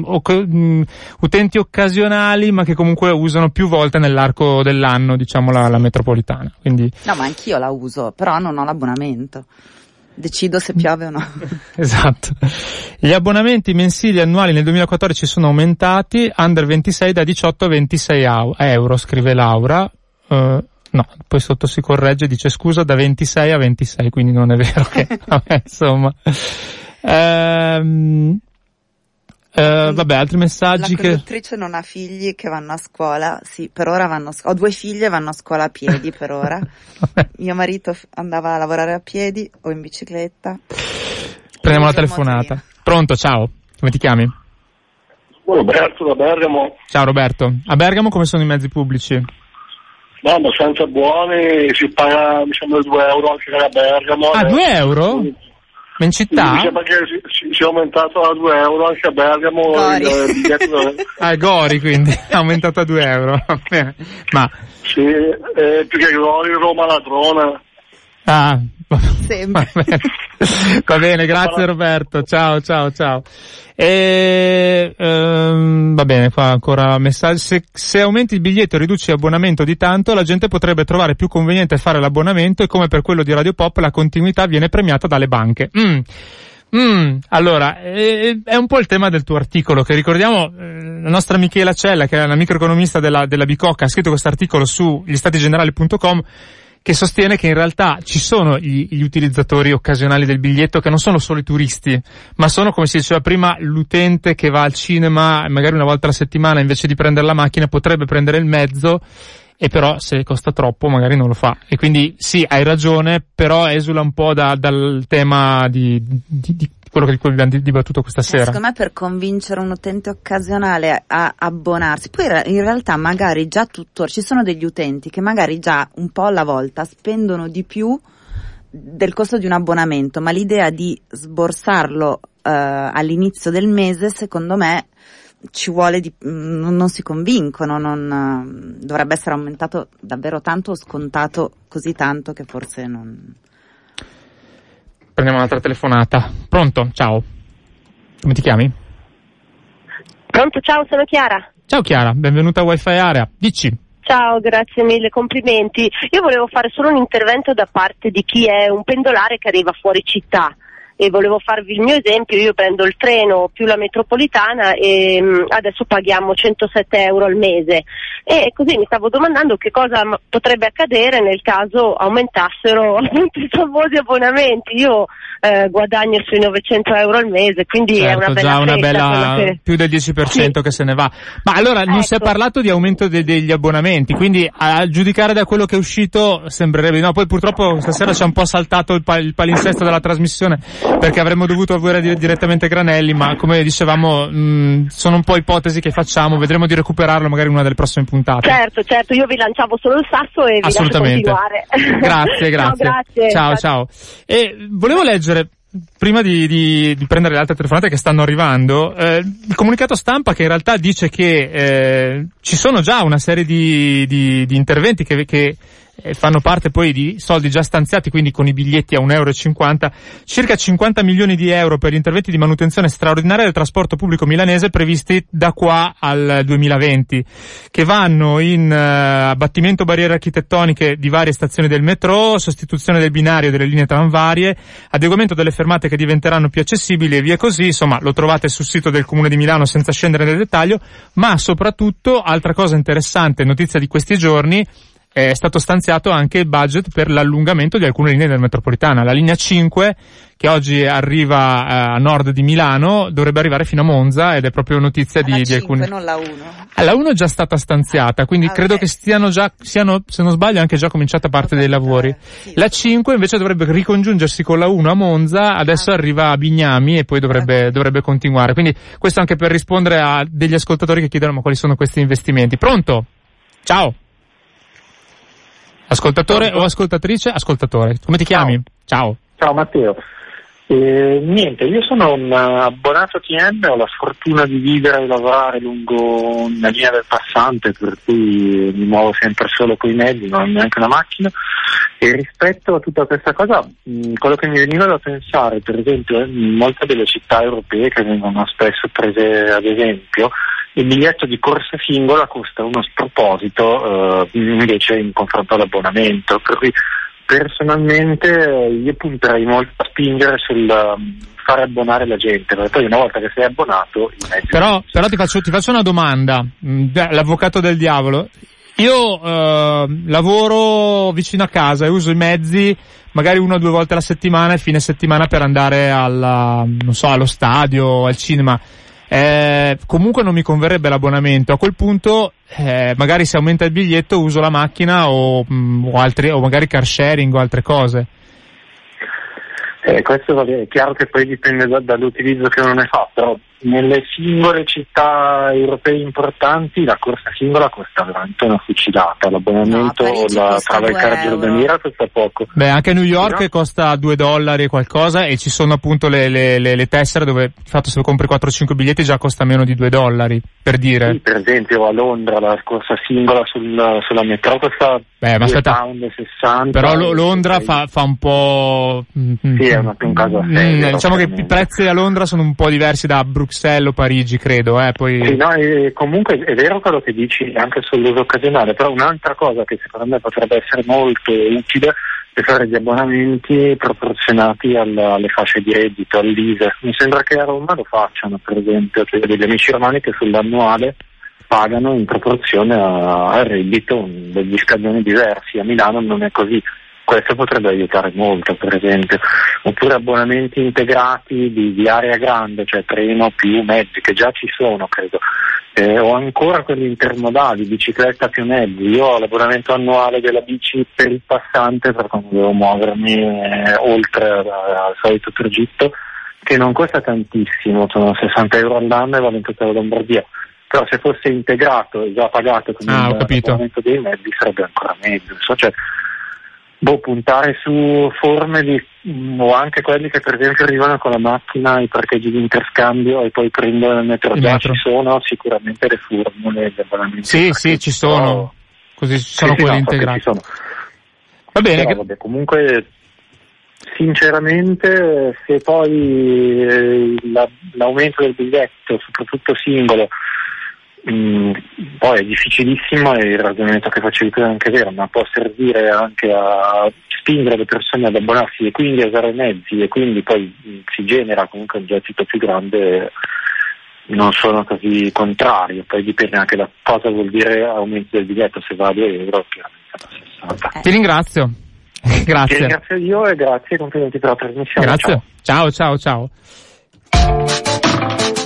oc- mh, utenti occasionali, ma che comunque usano più volte nell'arco dell'anno, diciamo, la, la metropolitana. Quindi No, ma anch'io la uso, però non ho l'abbonamento. Decido se piove o no. Esatto. Gli abbonamenti mensili e annuali nel 2014 sono aumentati, under 26 da 18 a 26 au- euro, scrive Laura. Eh, no, poi sotto si corregge, dice scusa, da 26 a 26, quindi non è vero che, vabbè, insomma. Ehm, eh, vabbè, altri messaggi La che... conduttrice non ha figli che vanno a scuola, sì, per ora vanno a scuola. Ho due figlie e vanno a scuola a piedi per ora. Mio marito f- andava a lavorare a piedi o in bicicletta. prendiamo la telefonata. motorino. Pronto, ciao. Come ti chiami? Roberto da Bergamo, Ciao Roberto. A Bergamo come sono i mezzi pubblici? no, abbastanza buoni, si paga mi sembra 2 euro anche da Bergamo. Ah, Eh, 2 euro? Ma in Mi città? sembra che si, si- sia aumentato a 2 euro anche a Bergamo Gori. il biglietto. Ah, Gori quindi, ha aumentato a 2 euro. Ma, sì, eh, più che Gori, Roma Ladrona. ah, Sempre. va bene. Va bene, grazie Roberto. Ciao, ciao, ciao. E, ehm, va bene, qua ancora messaggi. Se, se aumenti il biglietto e riduci l'abbonamento di tanto, la gente potrebbe trovare più conveniente fare l'abbonamento e come per quello di Radio Pop la continuità viene premiata dalle banche. Mm. Mm, allora, eh, è un po' il tema del tuo articolo, che ricordiamo, eh, la nostra Michela Cella, che è una microeconomista della, della Bicocca, ha scritto questo articolo su gliestatigenerali.com che sostiene che in realtà ci sono gli, gli utilizzatori occasionali del biglietto che non sono solo i turisti, ma sono, come si diceva prima, l'utente che va al cinema magari una volta alla settimana invece di prendere la macchina potrebbe prendere il mezzo e però se costa troppo magari non lo fa. E quindi sì, hai ragione, però esula un po' da, dal tema di, di, di quello di cui abbiamo dibattuto questa sera. Secondo me per convincere un utente occasionale a abbonarsi, poi in realtà magari già tuttora ci sono degli utenti che magari già un po' alla volta spendono di più del costo di un abbonamento, ma l'idea di sborsarlo eh, all'inizio del mese, secondo me, ci vuole di, non, non si convincono, non, dovrebbe essere aumentato davvero tanto o scontato così tanto che forse non. Prendiamo un'altra telefonata. Pronto? Ciao. Come ti chiami? Pronto, ciao, sono Chiara. Ciao Chiara, benvenuta a Wi-Fi Area. Dici. Ciao, grazie mille, complimenti. Io volevo fare solo un intervento da parte di chi è un pendolare che arriva fuori città e volevo farvi il mio esempio, io prendo il treno più la metropolitana e mh, adesso paghiamo 107 euro al mese e così mi stavo domandando che cosa m- potrebbe accadere nel caso aumentassero appunto i famosi abbonamenti. Io eh, guadagno sui 900 euro al mese, quindi certo, è una bella già una bella che... più del 10% sì. che se ne va. Ma allora non ecco. si è parlato di aumento de- degli abbonamenti, quindi a giudicare da quello che è uscito sembrerebbe no, poi purtroppo stasera ci ha un po' saltato il, pa- il palinsesto della trasmissione perché avremmo dovuto avere di- direttamente Granelli, ma come dicevamo mh, sono un po' ipotesi che facciamo, vedremo di recuperarlo magari in una delle prossime puntate. Certo, certo, io vi lanciavo solo il sasso e vi lascio Assolutamente. continuare. Grazie, grazie. No, grazie. Ciao, Grazie. ciao. E volevo leggere, prima di, di- di prendere le altre telefonate che stanno arrivando, eh, il comunicato stampa che in realtà dice che eh, ci sono già una serie di, di- di interventi che, che eh, fanno parte poi di soldi già stanziati, quindi con i biglietti a 1,50 euro, circa 50 milioni di euro per gli interventi di manutenzione straordinaria del trasporto pubblico milanese previsti da qua al 2020, che vanno in eh, abbattimento barriere architettoniche di varie stazioni del metro, sostituzione del binario delle linee tramvarie, adeguamento delle fermate che diventeranno più accessibili e via così, insomma lo trovate sul sito del Comune di Milano senza scendere nel dettaglio, ma soprattutto, altra cosa interessante, notizia di questi giorni, è stato stanziato anche il budget per l'allungamento di alcune linee del metropolitana. La linea 5, che oggi arriva eh, a nord di Milano, dovrebbe arrivare fino a Monza ed è proprio notizia di, la di 5, alcune. non la 1. Ah, La 1 è già stata stanziata, quindi Ah, credo ok. che stiano già, siano, se non sbaglio, anche già cominciata parte dei lavori. Sì, La 5 invece dovrebbe ricongiungersi con la 1 a Monza, adesso Ah. arriva a Bignami e poi dovrebbe, dovrebbe continuare. Quindi questo anche per rispondere a degli ascoltatori che chiedono ma quali sono questi investimenti. Pronto? Ciao. Ascoltatore o ascoltatrice? Ascoltatore. Come ti chiami? Ciao. Ciao Matteo. Eh, niente, io sono un abbonato TM, ho la sfortuna di vivere e lavorare lungo una linea del passante, per cui mi muovo sempre solo con i mezzi, non ho neanche una macchina. E rispetto a tutta questa cosa, mh, quello che mi veniva da pensare, per esempio, in molte delle città europee che vengono spesso prese ad esempio, il biglietto di corsa singola costa uno sproposito eh, invece in confronto all'abbonamento. Per cui personalmente eh, io punterei molto a spingere sul um, fare abbonare la gente, perché poi una volta che sei abbonato Però, però ti, faccio, ti faccio una domanda, Mm, l'avvocato del diavolo. Io eh, lavoro vicino a casa e uso i mezzi magari una o due volte alla settimana e fine settimana per andare alla, so, allo stadio, al cinema. Eh, comunque non mi converrebbe l'abbonamento. A quel punto, eh, magari se aumenta il biglietto uso la macchina o, mm, o, altri, o magari car sharing o altre cose. Eh, questo è chiaro che poi dipende da- dall'utilizzo che uno ne fa, però nelle singole città europee importanti la corsa singola costa veramente una fucilata, l'abbonamento No, a o Parigi la costa poco. Beh, anche a New York No. costa 2 dollari e qualcosa e ci sono appunto le, le, le, le tessere dove, di fatto se compri 4-5 biglietti già costa meno di 2 dollari, per dire. Sì, per esempio a Londra la corsa singola sul- sulla metro costa Beh, ma 2 aspetta. pound e 60. Però Lo- Londra fa, fa un po'... mm, Sì, è un- un caso a sé, Mm, diciamo che i prezzi a Londra sono un po' diversi da Bruxelles o Parigi, credo, eh, poi... Sì, no, e comunque è vero quello che dici anche sull'uso occasionale, però un'altra cosa che secondo me potrebbe essere molto utile è fare gli abbonamenti proporzionati alla- alle fasce di reddito, all'ISE. Mi sembra che a Roma lo facciano, per esempio, cioè degli amici romani che sull'annuale pagano in proporzione al reddito degli scaglioni diversi. A Milano non è così. Questo potrebbe aiutare molto per esempio, oppure abbonamenti integrati di, di area grande, cioè treno più mezzi, che già ci sono credo, eh, o ancora quelli intermodali, bicicletta più mezzi, io ho l'abbonamento annuale della bici per il passante per quando devo muovermi eh, oltre al, solito tragitto, che non costa tantissimo, sono 60 euro all'anno e vale in tutta la Lombardia. Però se fosse integrato e già pagato con Ah, il abbonamento dei mezzi sarebbe ancora meglio. So, cioè, boh, puntare su forme di, mm, o anche quelli che per esempio arrivano con la macchina, i parcheggi di interscambio e poi prendono il metro. Il metro. ci sono sicuramente le formule. Sì, sì, ci sono. Così sono Sì, quelli no, ci sono. Va bene, Però, vabbè, comunque sinceramente se poi eh, la- l'aumento del biglietto, soprattutto singolo, mh, poi è difficilissimo e il ragionamento che facevi tu è anche vero, ma può servire anche a spingere le persone ad abbonarsi e quindi a usare i mezzi e quindi poi mh, si genera comunque un gettito più grande non sono così contrario, poi dipende anche da cosa vuol dire aumento del biglietto, se va a 2 euro chiaramente 60. ti ringrazio. Ti Grazie. ringrazio io e grazie e complimenti per la trasmissione. Grazie. Ciao. Ciao, ciao, ciao.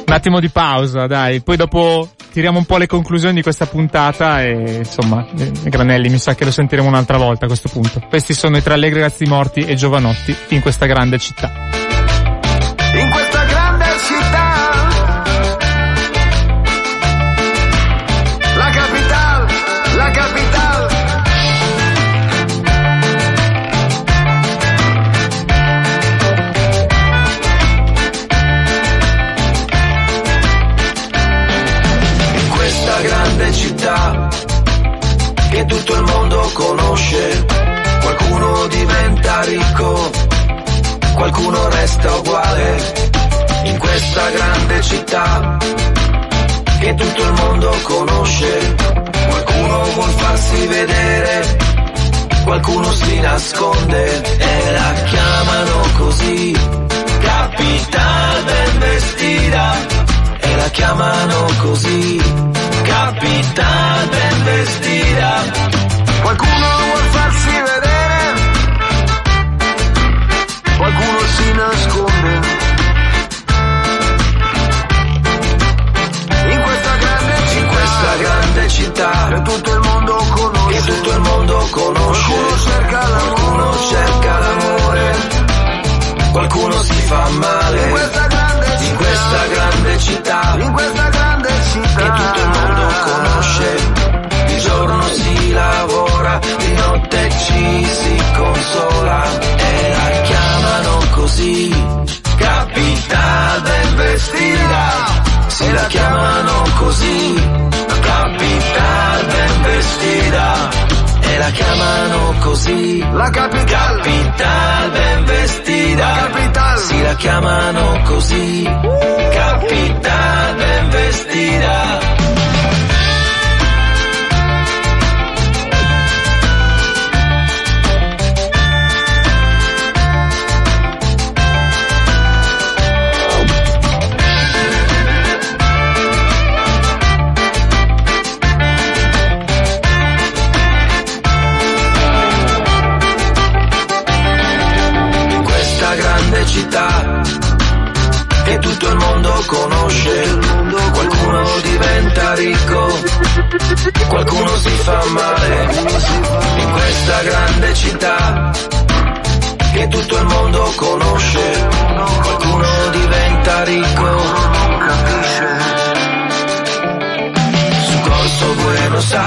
Un attimo di pausa, dai. Poi dopo tiriamo un po' le conclusioni di questa puntata e insomma, eh, Granelli, mi sa che lo sentiremo un'altra volta a questo punto. Questi sono i tre allegri ragazzi morti e giovanotti in questa grande città. in questa qualcuno resta uguale in questa grande città che tutto il mondo conosce. Qualcuno vuol farsi vedere, qualcuno si nasconde e la chiamano così. Capital ben vestita e la chiamano così. Capital ben vestita. Qualcuno vuol farsi vedere grande città che chiamano così. La capital, capital ben vestita, la capital, si la chiamano così. Capital ben vestita.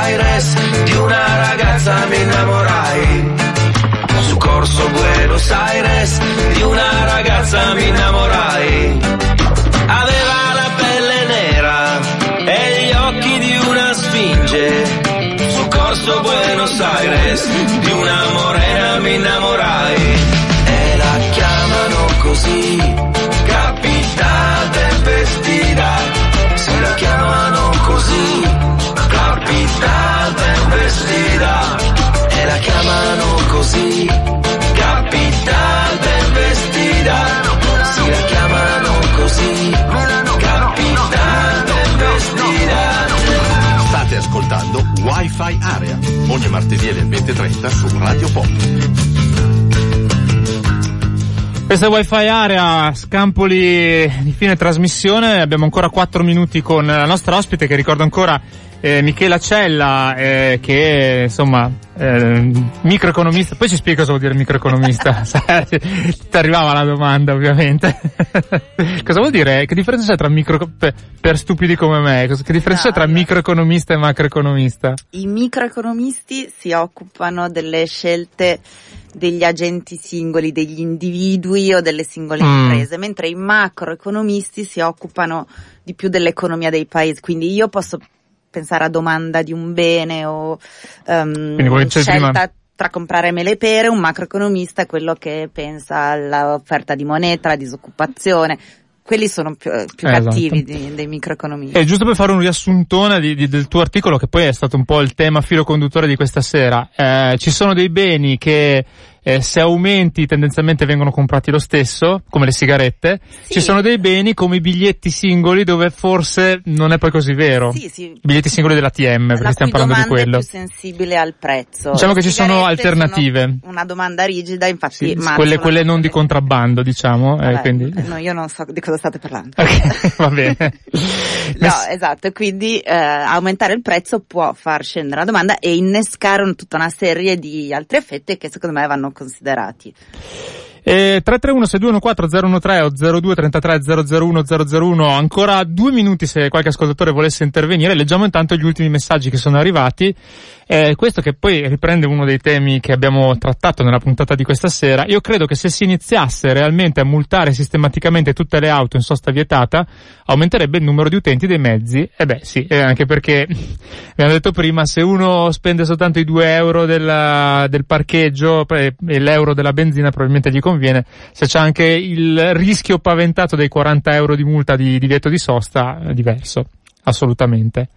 Aires di una ragazza mi innamorai su Corso Buenos Aires di una ragazza mi innamorai. Aveva la pelle nera e gli occhi di una sfinge. Su Corso Buenos Aires Wi-Fi Area ogni martedì alle 20.30 su Radio Pop. Questa è Wi-Fi area, scampoli di fine trasmissione, abbiamo ancora 4 minuti con la nostra ospite che ricordo ancora eh, Michela Cella, eh, che insomma eh, microeconomista, poi ci spiega cosa vuol dire microeconomista, ti arrivava la domanda ovviamente. cosa vuol dire? Che differenza c'è tra micro, per, per stupidi come me, che differenza no, c'è tra microeconomista e macroeconomista? I microeconomisti si occupano delle scelte degli agenti singoli, degli individui o delle singole mm. imprese, mentre i macroeconomisti si occupano di più dell'economia dei paesi. Quindi io posso pensare a domanda di un bene o um, scelta prima... tra comprare mele e pere, un macroeconomista è quello che pensa all'offerta di moneta, alla disoccupazione, quelli sono più, più eh, cattivi esatto. dei, dei microeconomisti. E giusto per fare un riassuntone di, di, del tuo articolo, che poi è stato un po' il tema filo conduttore di questa sera, eh, ci sono dei beni che eh, se aumenti tendenzialmente vengono comprati lo stesso, come le sigarette. Sì. Ci sono dei beni come i biglietti singoli dove forse non è poi così vero. Sì, sì. I biglietti singoli dell'ATM, perché stiamo parlando di quello. è più sensibile al prezzo. Diciamo le che ci sono alternative. Sono una domanda rigida, infatti. Sì, quelle, quelle non di contrabbando, diciamo. Eh, Vabbè, eh, quindi... No, io non so di cosa state parlando. Okay, va bene. no, esatto, quindi eh, aumentare il prezzo può far scendere la domanda e innescare tutta una serie di altri effetti che secondo me vanno considerati. Eh, 331-621-4013 o 0233-001-001, ancora due minuti se qualche ascoltatore volesse intervenire, leggiamo intanto gli ultimi messaggi che sono arrivati. Eh, questo che poi riprende uno dei temi che abbiamo trattato nella puntata di questa sera. Io credo che se si iniziasse realmente a multare sistematicamente tutte le auto in sosta vietata, aumenterebbe il numero di utenti dei mezzi. E eh beh, sì, eh, anche perché, abbiamo detto prima, se uno spende soltanto i 2 euro della, del parcheggio e l'euro della benzina probabilmente gli conviene. Se c'è anche il rischio paventato dei 40 euro di multa di divieto di sosta, è diverso assolutamente.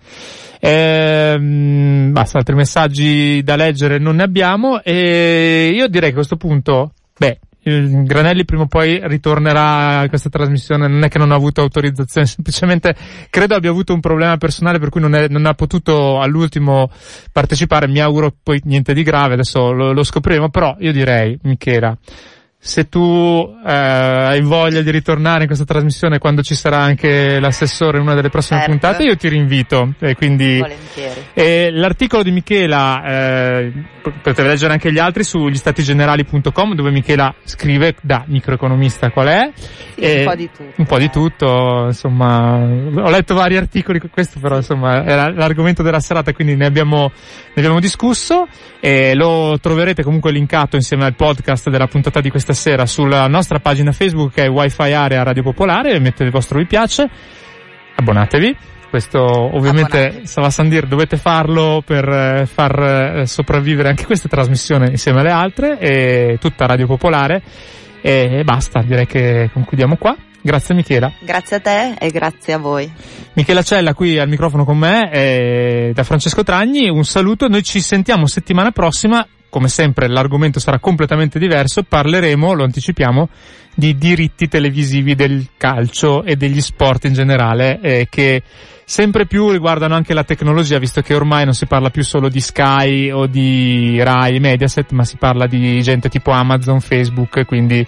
Ehm, basta, altri messaggi da leggere non ne abbiamo. E io direi che a questo punto, beh, Granelli prima o poi ritornerà a questa trasmissione, non è che non ha avuto autorizzazione, semplicemente credo abbia avuto un problema personale per cui non, è, non ha potuto all'ultimo partecipare, mi auguro poi niente di grave, adesso lo, lo scopriremo, però io direi, Michela, se tu eh, hai voglia di ritornare in questa trasmissione quando ci sarà anche l'assessore in una delle prossime certo. puntate, io ti rinvito. E quindi, e l'articolo di Michela, eh, potete leggere anche gli altri su gli dove Michela scrive da microeconomista qual è. Sì, un po' di tutto. Un po' di tutto, insomma, ho letto vari articoli, questo però insomma era l'argomento della serata, quindi ne abbiamo, ne abbiamo discusso e lo troverete comunque linkato insieme al podcast della puntata di questa stasera sulla nostra pagina Facebook che è Wi-Fi Area Radio Popolare, mettete il vostro mi piace, abbonatevi. Questo ovviamente Sava Sandir dovete farlo per eh, far eh, sopravvivere anche questa trasmissione insieme alle altre e tutta Radio Popolare e basta, direi che concludiamo qua. Grazie Michela. Grazie a te e grazie a voi. Michela Cella qui al microfono con me e da Francesco Tragni, un saluto, noi ci sentiamo settimana prossima come sempre l'argomento sarà completamente diverso, parleremo, lo anticipiamo, di diritti televisivi del calcio e degli sport in generale, eh, che sempre più riguardano anche la tecnologia, visto che ormai non si parla più solo di Sky o di Rai, Mediaset, ma si parla di gente tipo Amazon, Facebook, quindi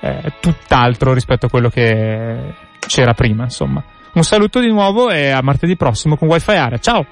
eh, tutt'altro rispetto a quello che c'era prima, insomma. Un saluto di nuovo e a martedì prossimo con Wi-Fi Area. Ciao!